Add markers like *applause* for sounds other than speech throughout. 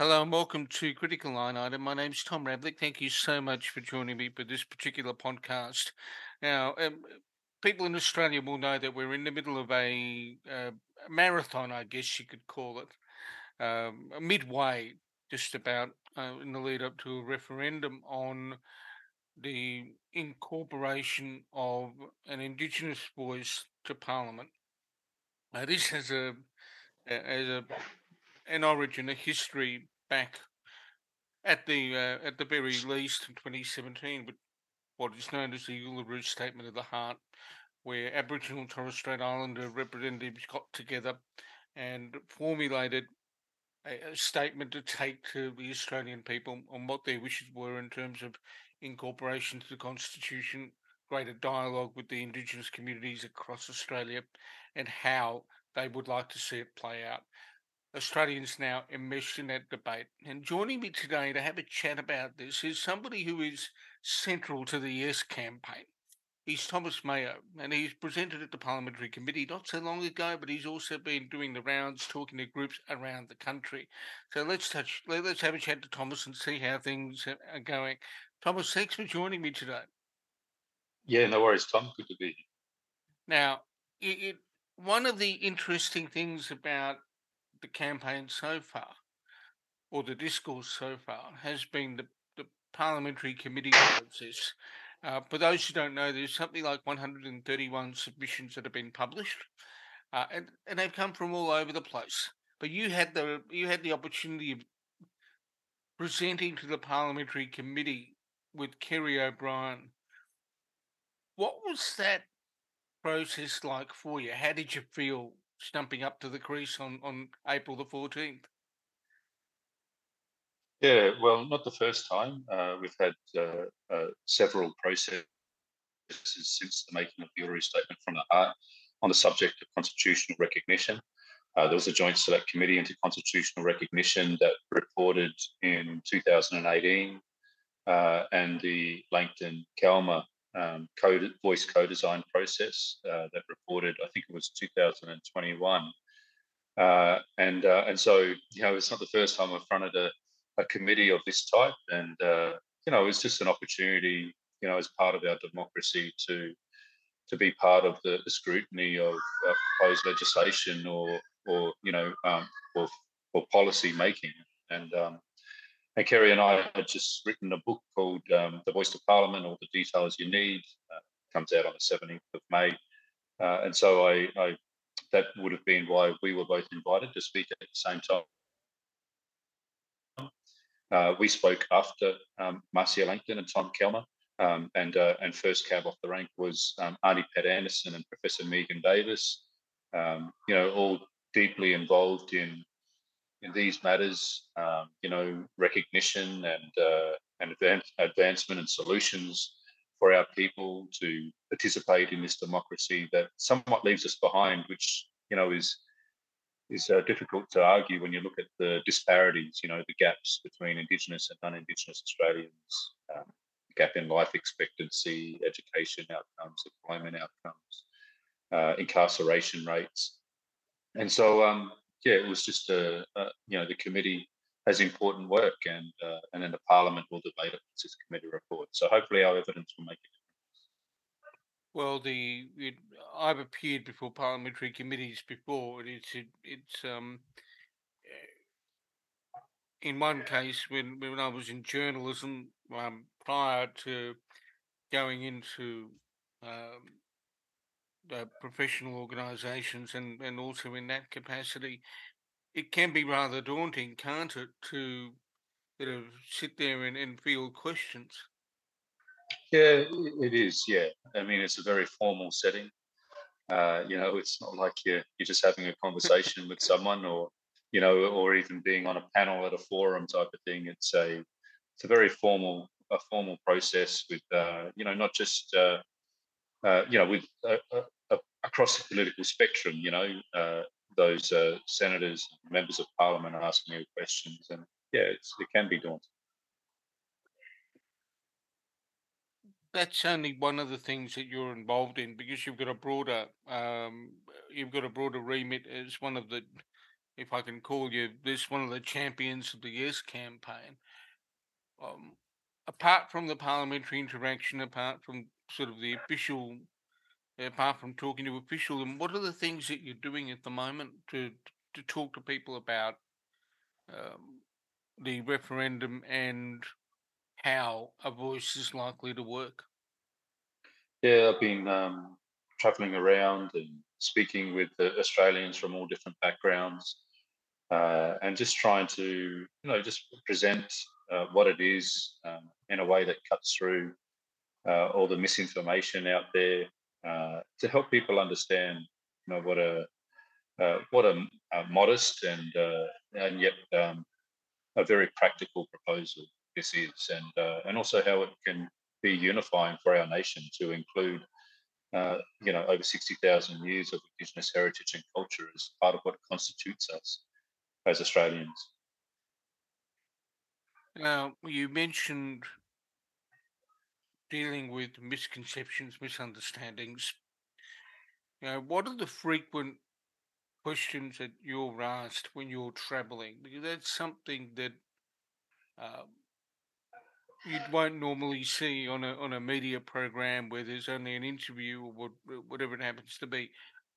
Hello and welcome to Critical Line Item. My name's Tom Ravlic. Thank you so much for joining me for this particular podcast. Now, um, people in Australia will know that we're in the middle of a, uh, marathon, I guess you could call it, um, midway, just about uh, in the lead up to a referendum on the incorporation of an Indigenous voice to Parliament. Now, this has a, as a an origin, a history back at the uh, at the very least in 2017 with what is known as the Uluru Statement of the Heart, where Aboriginal and Torres Strait Islander representatives got together and formulated a, a statement to take to the Australian people on what their wishes were in terms of incorporation to the Constitution, greater dialogue with the Indigenous communities across Australia, and how they would like to see it play out. Australians now enmeshed in that debate. And joining me today to have a chat about this is somebody who is central to the Yes campaign. He's Thomas Mayo, and he's presented at the Parliamentary Committee not so long ago, but he's also been doing the rounds talking to groups around the country. So let's touch, let's have a chat to Thomas and see how things are going. Thomas, thanks for joining me today. Yeah, no worries, Tom. Good to be here. Now, it, it, one of the interesting things about the campaign so far, or the discourse so far, has been the, the parliamentary committee process. Uh, for those who don't know, there's something like 131 submissions that have been published, uh, and, and they've come from all over the place. But you had the you had the opportunity of presenting to the parliamentary committee with Kerry O'Brien. What was that process like for you? How did you feel stumping up to the crease on, on April the 14th. Yeah, well, not the first time. Uh, we've had uh, uh, several processes since the making of the Uluru Statement from the Heart on the subject of constitutional recognition. Uh, there was a joint select committee into constitutional recognition that reported in 2018, uh, and the Langton Calma um, code, voice co-design process uh, that reported, I think it was 2021. Uh, and uh, and so you know it's not the first time I've fronted a, a committee of this type, and uh, you know it's just an opportunity, you know, as part of our democracy to to be part of the, the scrutiny of proposed legislation or or you know um, or or policy making, and um, and Kerry and I had just written a book called um, The Voice of Parliament, All the Details You Need. Uh, comes out on the 17th of May. Uh, and so I, I, that would have been why we were both invited to speak at the same time. Uh, we spoke after um, Marcia Langton and Tom Calma, um, and uh, and first cab off the rank was um, Auntie Pat Anderson and Professor Megan Davis. Um, you know, all deeply involved in in these matters, um, you know, recognition and uh, and advance, advancement and solutions for our people to participate in this democracy that somewhat leaves us behind, which you know is is uh, difficult to argue when you look at the disparities, you know, the gaps between Indigenous and non-Indigenous Australians, um, gap in life expectancy, education outcomes, employment outcomes, uh, incarceration rates, and so um, yeah, it was just a, a, you know the committee has important work, and uh, and then the parliament will debate it once this committee report. So hopefully our evidence will make a difference. Well, the it, I've appeared before parliamentary committees before. It's it, it's um eh, in one case when when I was in journalism um, prior to going into um, uh, professional organisations and, and also in that capacity, it can be rather daunting, can't it, to sit there and, and field questions? Yeah, it is. Yeah, I mean, it's a very formal setting. Uh, you know, it's not like you're you're just having a *laughs* conversation with someone, or you know, or even being on a panel at a forum type of thing. It's a it's a very formal a formal process with uh, you know not just uh, uh, you know, with uh, uh, across the political spectrum, you know, uh, those uh, senators, members of parliament asking you questions, and yeah, it can be daunting. That's only one of the things that you're involved in because you've got a broader, um, you've got a broader remit as one of the if I can call you this, one of the champions of the Yes campaign. Um, apart from the parliamentary interaction, apart from sort of the official, apart from talking to officials, and what are the things that you're doing at the moment to to talk to people about um, the referendum and how a voice is likely to work? Yeah, I've been um, traveling around and speaking with Australians from all different backgrounds, uh, and just trying to, you know, just present uh, what it is um, in a way that cuts through uh, all the misinformation out there uh, to help people understand, you know, what a uh, what a, a, modest and uh, and yet um, a very practical proposal this is, and and also how it can be unifying for our nation to include uh, you know, over 60,000 years of Indigenous heritage and culture as part of what constitutes us as Australians. Now, you mentioned dealing with misconceptions, misunderstandings. You know, what are the frequent questions that you're asked when you're traveling? Because that's something that um, you won't normally see on a on a media program where there's only an interview or what, whatever it happens to be.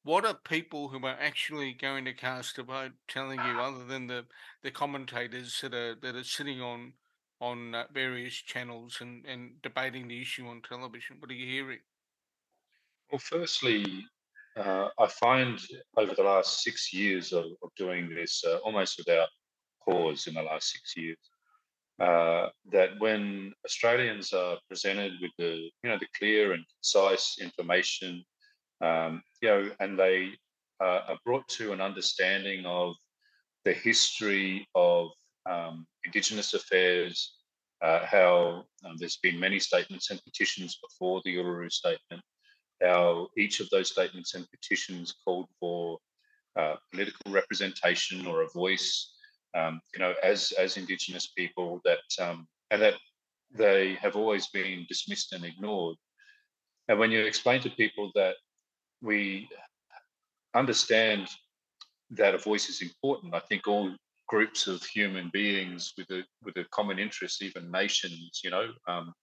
What are people who are actually going to cast a vote telling you, other than the, the commentators that are that are sitting on on uh, various channels and, and debating the issue on television? What are you hearing? Well, firstly, uh, I find over the last six years of, of doing this, uh, almost without pause in the last six years, uh, that when Australians are presented with the you know the clear and concise information, um, you know, and they uh, are brought to an understanding of the history of um, Indigenous affairs, uh, how um, there's been many statements and petitions before the Uluru Statement, how each of those statements and petitions called for uh, political representation or a voice um, you know, as as Indigenous people that um, and that they have always been dismissed and ignored. And when you explain to people that we understand that a voice is important, I think all groups of human beings with a with a common interest, even nations, you know, um,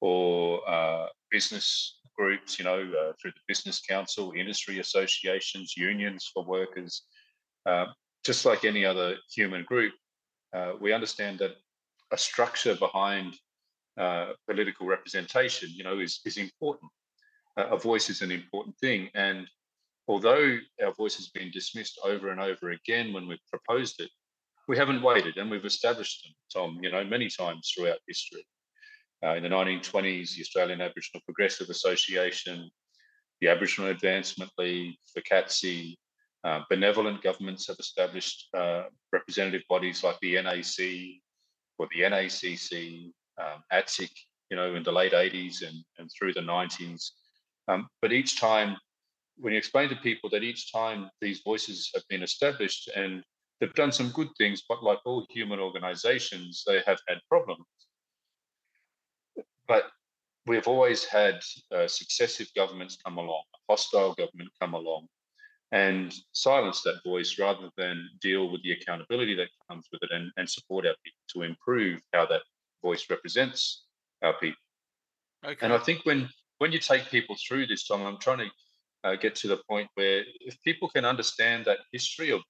or uh, business groups, you know, uh, through the business council, industry associations, unions for workers, uh, just like any other human group, uh, we understand that a structure behind uh, political representation, you know, is is important. A voice is an important thing, and although our voice has been dismissed over and over again when we've proposed it, we haven't waited, and we've established them, Tom. You know, many times throughout history. Uh, in the 1920s, the Australian Aboriginal Progressive Association, the Aboriginal Advancement League, the FCAATSI, uh, benevolent governments have established uh, representative bodies like the NAC or the NACC, um, ATSIC, you know, in the late 80s and, and through the 90s. Um, but each time, when you explain to people that each time these voices have been established and they've done some good things, but like all human organizations, they have had problems. But we've always had uh, successive governments come along, a hostile government come along, and silence that voice rather than deal with the accountability that comes with it and, and support our people to improve how that voice represents our people. Okay. And I think when when you take people through this, Tom, I'm trying to uh, get to the point where if people can understand that history of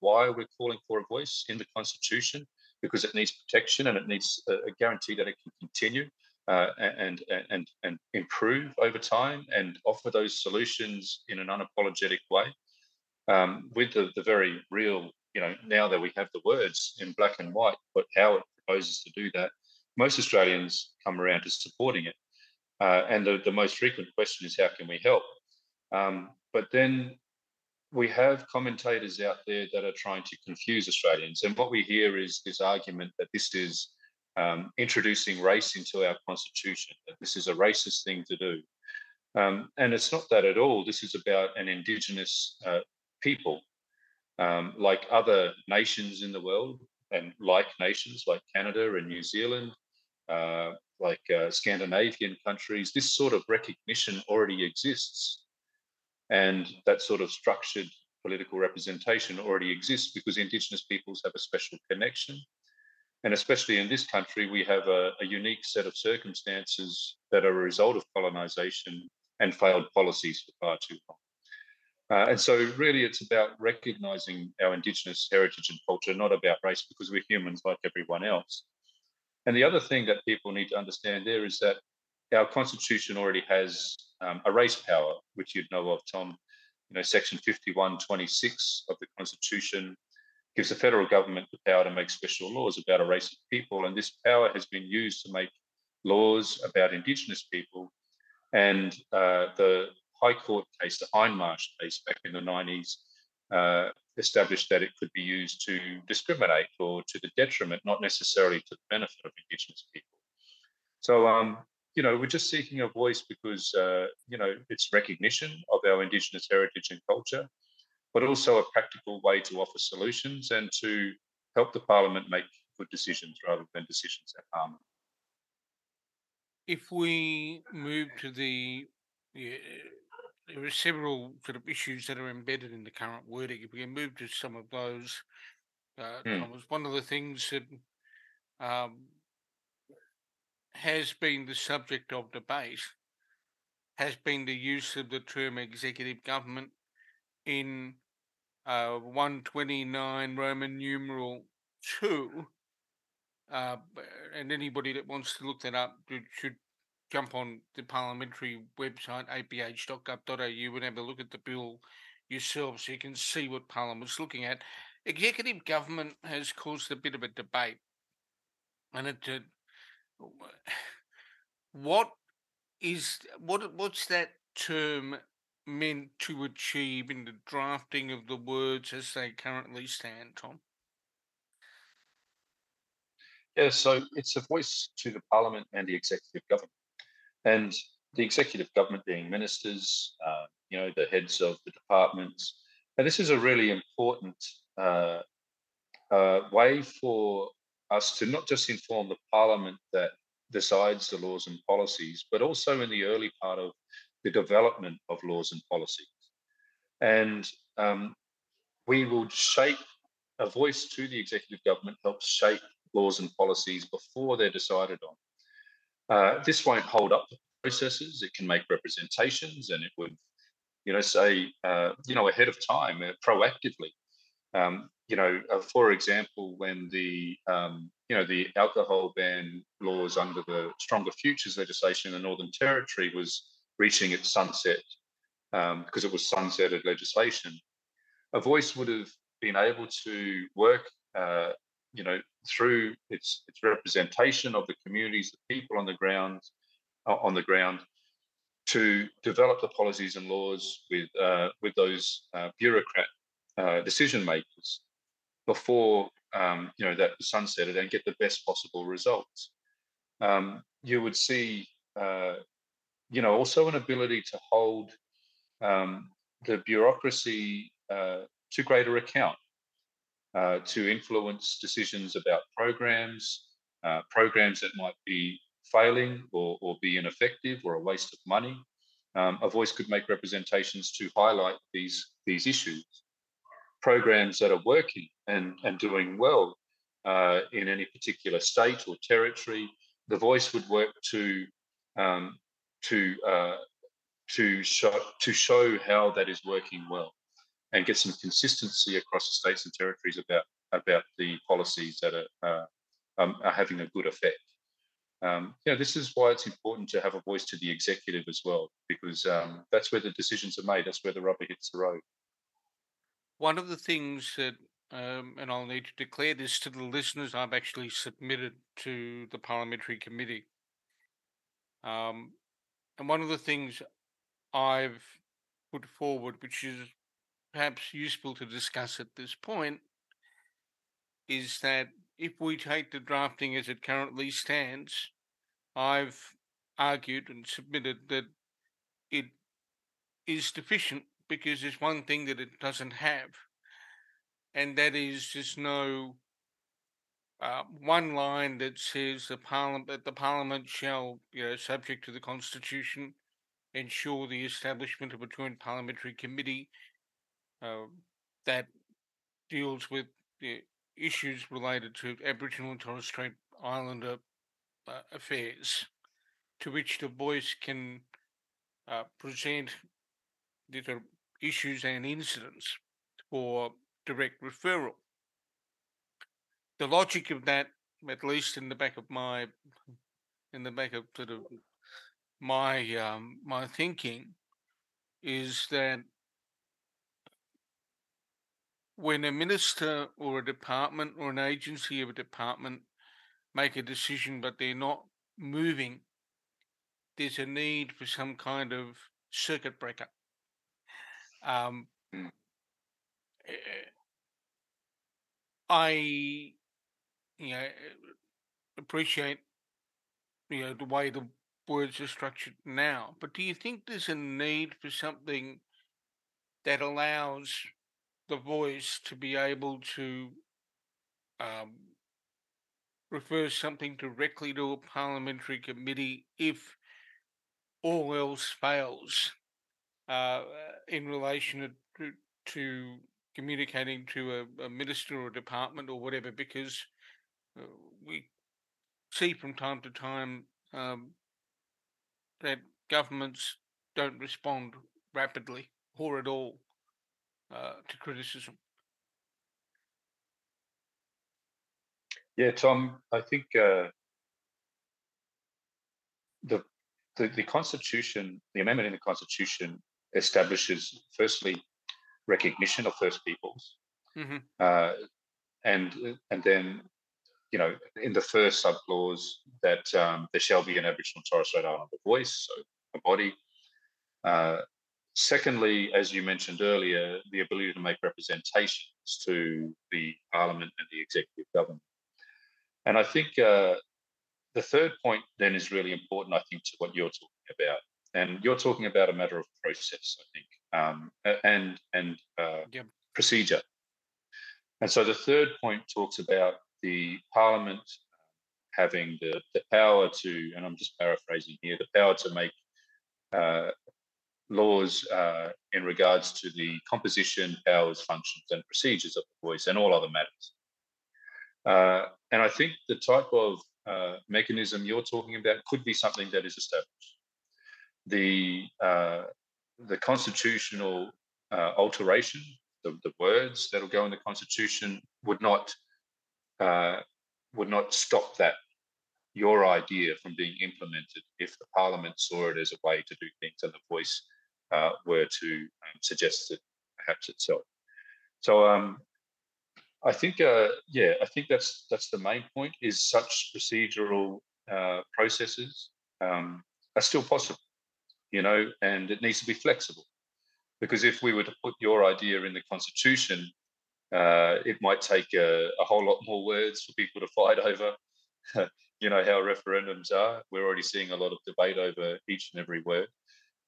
why we're calling for a voice in the Constitution, because it needs protection and it needs a, guarantee that it can continue uh, and, and, and improve over time and offer those solutions in an unapologetic way um, with the, the very real, you know, now that we have the words in black and white, but how it proposes to do that, most Australians come around to supporting it. Uh, and the, the most frequent question is, how can we help? Um, but then we have commentators out there that are trying to confuse Australians. And what we hear is this argument that this is um, introducing race into our constitution, that this is a racist thing to do. Um, and it's not that at all. This is about an indigenous uh, people, um, like other nations in the world, and like nations like Canada and New Zealand, uh, like uh, Scandinavian countries. This sort of recognition already exists. And that sort of structured political representation already exists because Indigenous peoples have a special connection. And especially in this country, we have a, a unique set of circumstances that are a result of colonization and failed policies for far too long. Uh, and so, really, it's about recognizing our Indigenous heritage and culture, not about race, because we're humans like everyone else. And the other thing that people need to understand there is that our constitution already has um, a race power, which you'd know of, Tom. You know, Section 5126 of the Constitution gives the federal government the power to make special laws about a race of people, and this power has been used to make laws about Indigenous people. And uh, the High Court case, the Hindmarsh case back in the 90s, uh, established that it could be used to discriminate or to the detriment, not necessarily to the benefit of Indigenous people. So, um, you know, we're just seeking a voice because, uh, you know, it's recognition of our Indigenous heritage and culture, but also a practical way to offer solutions and to help the Parliament make good decisions rather than decisions that harm. If we move to the yeah, there are several sort of issues that are embedded in the current wording. If we can move to some of those, uh, Mm. Thomas, one of the things that um, has been the subject of debate has been the use of the term executive government in uh, 129 Roman numeral 2. Uh, and anybody that wants to look that up should- jump on the parliamentary website, aph.gov.au, and have a look at the bill yourself so you can see what Parliament's looking at. Executive government has caused a bit of a debate. And it, uh, what is what what's that term meant to achieve in the drafting of the words as they currently stand, Tom? Yeah, so it's a voice to the Parliament and the executive government. And the executive government being ministers, uh, you know, the heads of the departments. And this is a really important uh, uh, way for us to not just inform the Parliament that decides the laws and policies, but also in the early part of the development of laws and policies. And um, we will shape a voice to the executive government, helps shape laws and policies before they're decided on. Uh, this won't hold up the processes. It can make representations, and it would, you know, say, uh, you know, ahead of time, uh, proactively. Um, you know, uh, for example, when the um, you know the alcohol ban laws under the Stronger Futures legislation in the Northern Territory was reaching its sunset um, because it was sunsetted legislation. A voice would have been able to work, uh, you know, through its its representation of the communities, the people on the ground, uh, on the ground, to develop the policies and laws with uh, with those uh, bureaucrat uh, decision makers before um, you know that sunsetted and get the best possible results. Um, you would see, uh, you know, also an ability to hold um, the bureaucracy uh, to greater account, uh, to influence decisions about programs, uh, programs that might be failing or, or be ineffective or a waste of money. Um, a voice could make representations to highlight these, these issues. Programs that are working and, and doing well uh, in any particular state or territory, the voice would work to um, to uh, to show to show how that is working well and get some consistency across the states and territories about about the policies that are uh, um, are having a good effect. Um, you know, this is why it's important to have a voice to the executive as well, because um, that's where the decisions are made. That's where the rubber hits the road. One of the things that, um, and I'll need to declare this to the listeners, I've actually submitted to the parliamentary committee. Um, and one of the things I've put forward, which is perhaps useful to discuss at this point, is that if we take the drafting as it currently stands, I've argued and submitted that it is deficient because there's one thing that it doesn't have, and that is there's no uh, one line that says the parliament that the parliament shall, you know, subject to the constitution, ensure the establishment of a joint parliamentary committee uh, that deals with the issues related to Aboriginal and Torres Strait Islander uh, affairs, to which the voice can uh, present the issues and incidents for direct referral. The logic of that, at least in the back of my, in the back of sort of my um, my thinking, is that when a minister or a department or an agency of a department make a decision but they're not moving, there's a need for some kind of circuit breaker. Um, Mm. eh, I, you know, appreciate, you know, the way the words are structured now, but do you think there's a need for something that allows the voice to be able to um, refer something directly to a parliamentary committee if all else fails uh, in relation to, to communicating to a, a, minister or a department or whatever, because uh, we see from time to time um, that governments don't respond rapidly or at all uh, to criticism. Yeah, Tom, I think uh, the, the the Constitution, the amendment in the Constitution, establishes firstly recognition of First Peoples, mm-hmm. uh, and and then you know in the first sub subclause that um, there shall be an Aboriginal Torres Strait Islander voice, so a body. Uh, secondly, as you mentioned earlier, the ability to make representations to the Parliament and the executive government. And I think uh, the third point then is really important, I think, to what you're talking about. And you're talking about a matter of process, I think, um, and and uh, yep. procedure. And so the third point talks about the Parliament having the, the power to, and I'm just paraphrasing here, the power to make uh, laws uh, in regards to the composition, powers, functions, and procedures of the voice and all other matters. Uh, and I think the type of uh, mechanism you're talking about could be something that is established. The uh, the constitutional uh, alteration, the, the words that will go in the constitution, would not uh, would not stop that your idea from being implemented if the parliament saw it as a way to do things and the voice uh, were to um, suggest it perhaps itself. So um, I think, uh, yeah, I think that's that's the main point. Is such procedural uh, processes um, are still possible, you know, and it needs to be flexible. Because if we were to put your idea in the constitution, uh, it might take a, a, whole lot more words for people to fight over. *laughs* you know how referendums are. We're already seeing a lot of debate over each and every word,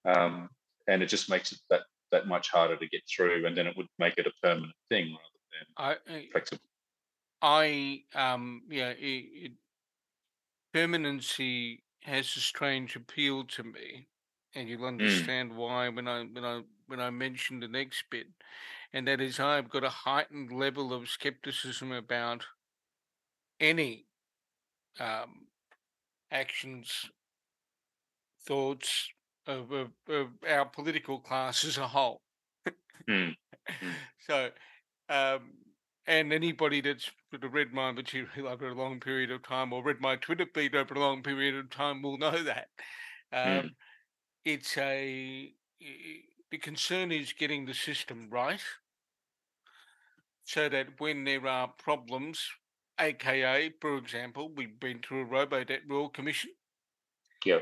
um, and it just makes it that that much harder to get through. And then it would make it a permanent thing rather than I, flexible. I, um, yeah, it, it, permanency has a strange appeal to me, and you'll Mm. understand why when I when I when I mention the next bit, and that is I've got a heightened level of skepticism about any um, actions, thoughts of, of, of our political class as a whole. Mm. Mm. *laughs* So, um, and anybody that's read my material over a long period of time or read my Twitter feed over a long period of time will know that. Um, Mm. It's a the concern is getting the system right so that when there are problems, aka, for example, we've been through a robo debt royal commission, Yeah.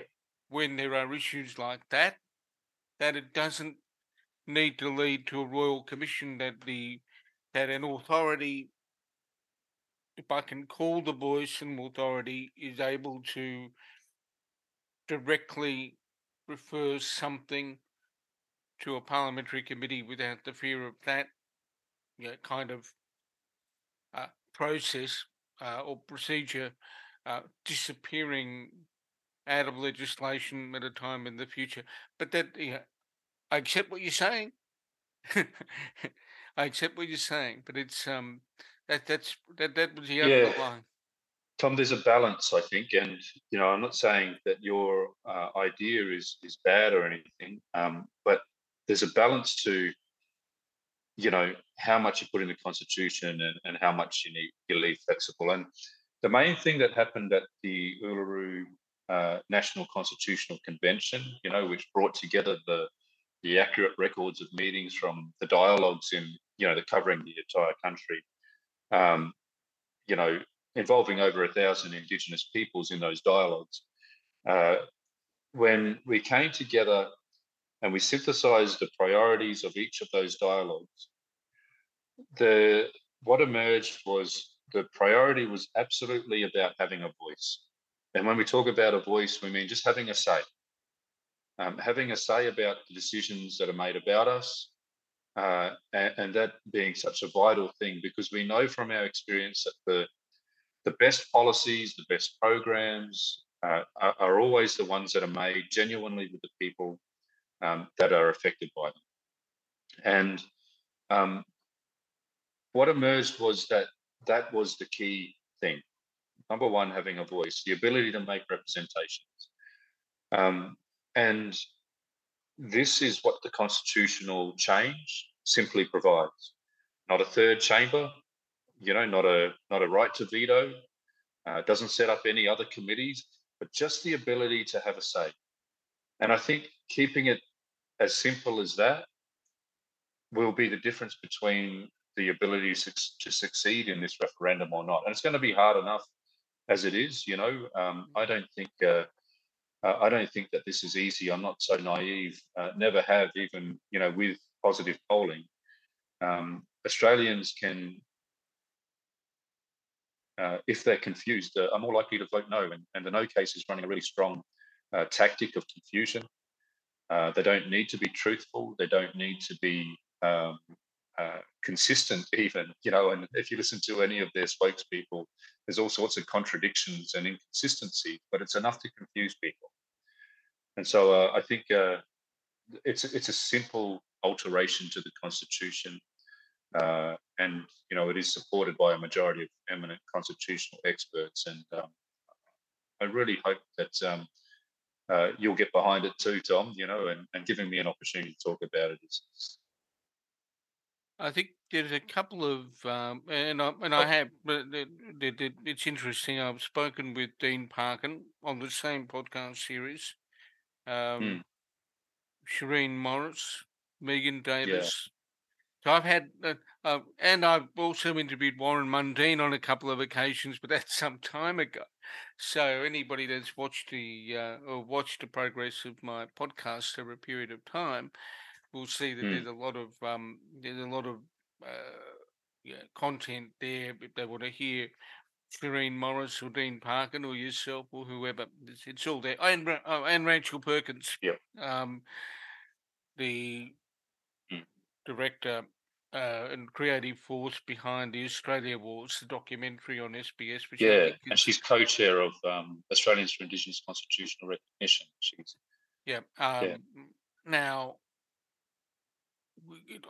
when there are issues like that, that it doesn't need to lead to a royal commission that the that an authority if I can call the voice an authority is able to directly refer something to a parliamentary committee without the fear of that you know, kind of uh, process uh, or procedure uh, disappearing out of legislation at a time in the future. But that, yeah, I accept what you're saying. *laughs* I accept what you're saying, but it's um that that's that that was the Yeah, other line. Tom, there's a balance, I think, and you know, I'm not saying that your uh, idea is is bad or anything, um, but there's a balance to, you know, how much you put in the constitution and, and how much you need you leave flexible. And the main thing that happened at the Uluru uh, National Constitutional Convention, you know, which brought together the the accurate records of meetings from the dialogues in, you know, the covering the entire country, um, you know, involving over a thousand Indigenous peoples in those dialogues. Uh, when we came together and we synthesized the priorities of each of those dialogues, the what emerged was the priority was absolutely about having a voice. And when we talk about a voice, we mean just having a say. Um, having a say about the decisions that are made about us, uh, and, and, that being such a vital thing because we know from our experience that the the best policies, the best programs uh, are, are, always the ones that are made genuinely with the people um, that are affected by them. And um, what emerged was that that was the key thing. Number one, having a voice, the ability to make representations. Um, and this is what the constitutional change simply provides. Not a third chamber, you know, not a not a right to veto. Uh, doesn't set up any other committees, but just the ability to have a say. And I think keeping it as simple as that will be the difference between the ability to, succeed in this referendum or not. And it's going to be hard enough as it is. You know, um, I don't think uh, uh, I don't think that this is easy. I'm not so naive. Uh, never have, even you know, with positive polling. Um, Australians can, uh, if they're confused, uh, are more likely to vote no. And, and, the no case is running a really strong uh, tactic of confusion. Uh, they don't need to be truthful. They don't need to be um, uh, consistent *laughs* even you know and if you listen to any of their spokespeople there's all sorts of contradictions and inconsistencies but it's enough to confuse people and so uh, i think it's it's a simple alteration to the constitution and you know it is supported by a majority of eminent constitutional experts and um, i really hope that um, uh, you'll get behind it too, Tom. You know, and, and giving me an opportunity to talk about it is, I think there's a couple of, um, and I, and I oh. have, but it's interesting. I've spoken with Dean Parkin on the same podcast series, um, mm. Shireen Morris, Megan Davis. So I've had, uh, uh, and I've also interviewed Warren Mundine on a couple of occasions, but that's *laughs* some time ago. So anybody that's watched the uh, or watched the progress of my podcast over a period of time we'll see that mm. there's a lot of um, there's a lot of uh, yeah, content there. If they want to hear Shireen Morris or Dean Parkin or yourself or whoever, it's, it's all there. And oh, and Rachel Perkins, yeah, um, the mm. director uh, and creative force behind the Australian Wars, the documentary on SBS. Which yeah, and she's co-chair of um, Australians for Indigenous Constitutional Recognition. She's yeah. Um, yeah. Now,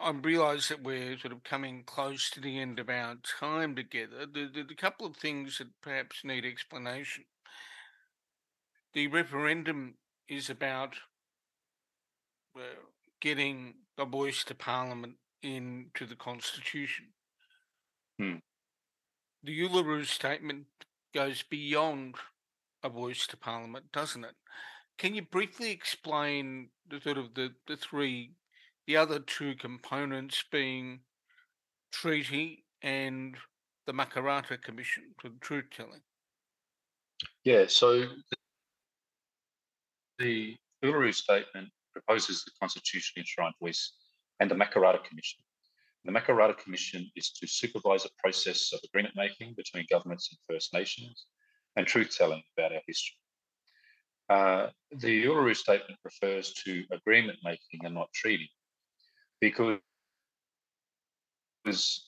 I realise that we're sort of coming close to the end of our time together. The, the, the couple of things that perhaps need explanation. The referendum is about uh, getting the voice to Parliament into the Constitution. Hmm. The Uluru Statement goes beyond a voice to Parliament, doesn't it? Can you briefly explain the sort of the, the three the other two components being treaty and the Makarrata Commission for the truth telling. Yeah, so the Uluru Statement proposes the constitutionally enshrined voice and the Makarrata Commission. The Makarrata Commission is to supervise a process of agreement making between governments and First Nations and truth telling about our history. Uh, the Uluru Statement refers to agreement making and not treaty because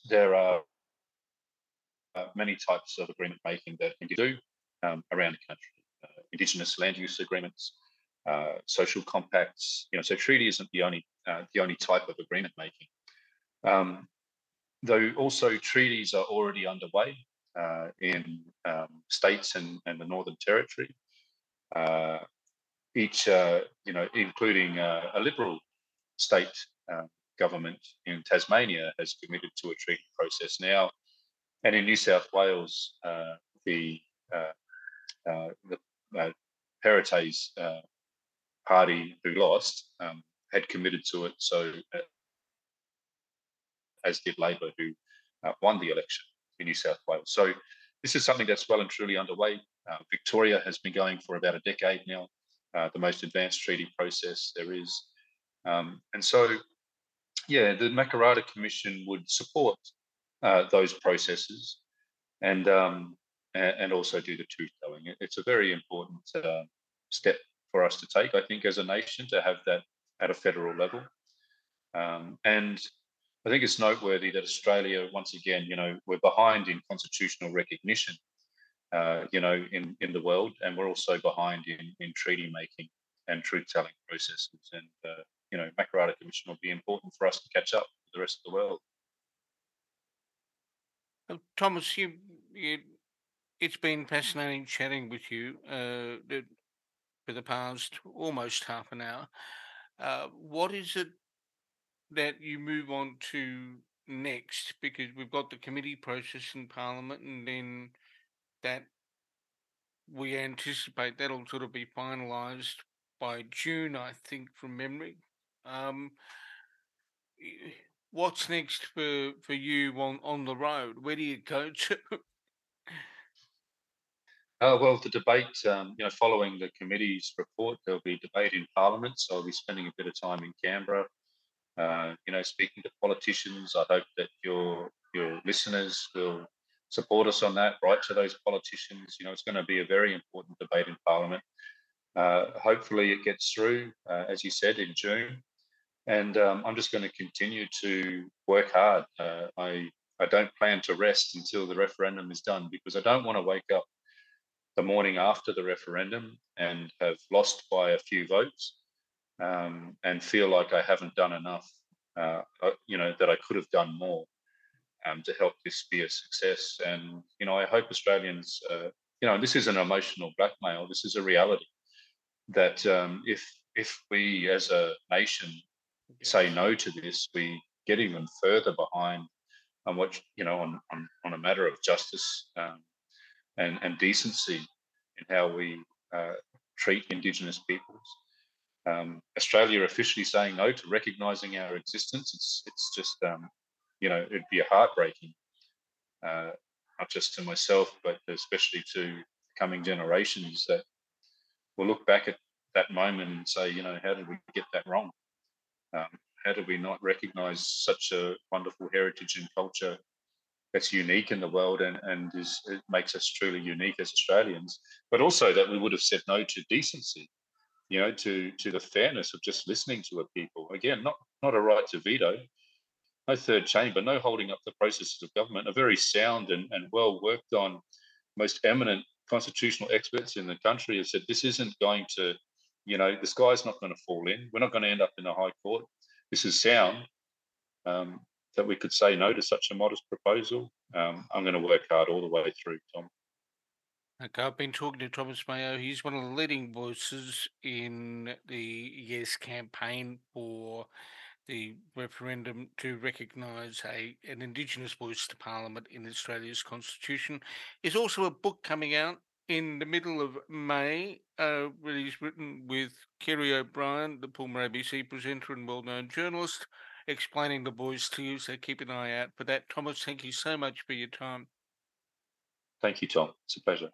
there are uh, many types of agreement making that can do um, around the country. Uh, indigenous land use agreements, uh, social compacts. You know, so treaty isn't the only uh, the only type of agreement making. Um, though also treaties are already underway uh, in um, states and, and, the Northern Territory. Uh, each, uh, you know, including uh, a Liberal state uh, government in Tasmania has committed to a treaty process now. And in New South Wales, uh, the, the Perrottet's party who lost um, had committed to it. So, as did Labor, who won the election in New South Wales. So this is something that's well and truly underway. Uh, Victoria has been going for about a decade now, uh, the most advanced treaty process there is. Um, and so, yeah, the Makarrata Commission would support uh, those processes and, um, and also do the truth telling. It's a very important uh, step for us to take, I think, as a nation to have that at a federal level. Um, and I think it's noteworthy that Australia, once again, you know, we're behind in constitutional recognition, uh, you know, in, in the world, and we're also behind in, in treaty making and truth telling processes. And, uh, you know, Makarrata Commission will be important for us to catch up with the rest of the world. Well, Thomas, you, you, it's been fascinating chatting with you uh, for the past almost half an hour. Uh, what is it that you move on to next? Because we've got the committee process in Parliament, and then that we anticipate that'll sort of be finalised by June, I think, from memory. Um, what's next for, for you on, on the road? Where do you go *laughs* to? Uh, well, the debate, um, you know, following the committee's report, there'll be debate in Parliament. So I'll be spending a bit of time in Canberra uh, you know, speaking to politicians. I hope that your your listeners will support us on that. Write to those politicians. You know, it's going to be a very important debate in Parliament. Uh, hopefully, it gets through, uh, as you said, in June. And um, I'm just going to continue to work hard. Uh, I I don't plan to rest until the referendum is done because I don't want to wake up the morning after the referendum and have lost by a few votes um, and feel like I haven't done enough, uh, uh, you know, that I could have done more um, to help this be a success. And, you know, I hope Australians, uh, you know, this is an emotional blackmail. This is a reality that um, if, if we as a nation say no to this, we get even further behind on what, you know, on, on, on a matter of justice um, and, and decency in how we uh, treat Indigenous peoples um, Australia officially saying no to recognising our existence. It's it's just um, you know it'd be heartbreaking, uh, not just to myself but especially to coming generations that will look back at that moment and say, you know, how did we get that wrong? Um, how did we not recognise such a wonderful heritage and culture that's unique in the world and, and is, it makes us truly unique as Australians, but also that we would have said no to decency you know, to to the fairness of just listening to a people. Again, not not a right to veto, no third chamber, no holding up the processes of government. A very sound and, and well worked on, most eminent constitutional experts in the country have said this isn't going to, you know, the sky's not going to fall in. We're not going to end up in the High Court. This is sound. Um, that we could say no to such a modest proposal. Um, I'm going to work hard all the way through, Tom. Okay, I've been talking to Thomas Mayo. He's one of the leading voices in the Yes campaign for the referendum to recognise a an Indigenous voice to Parliament in Australia's constitution. There's also a book coming out in the middle of May, uh, written with Kerry O'Brien, the former ABC presenter and well-known journalist, explaining the voice to you. So keep an eye out for that. Thomas, thank you so much for your time. Thank you, Tom. It's a pleasure.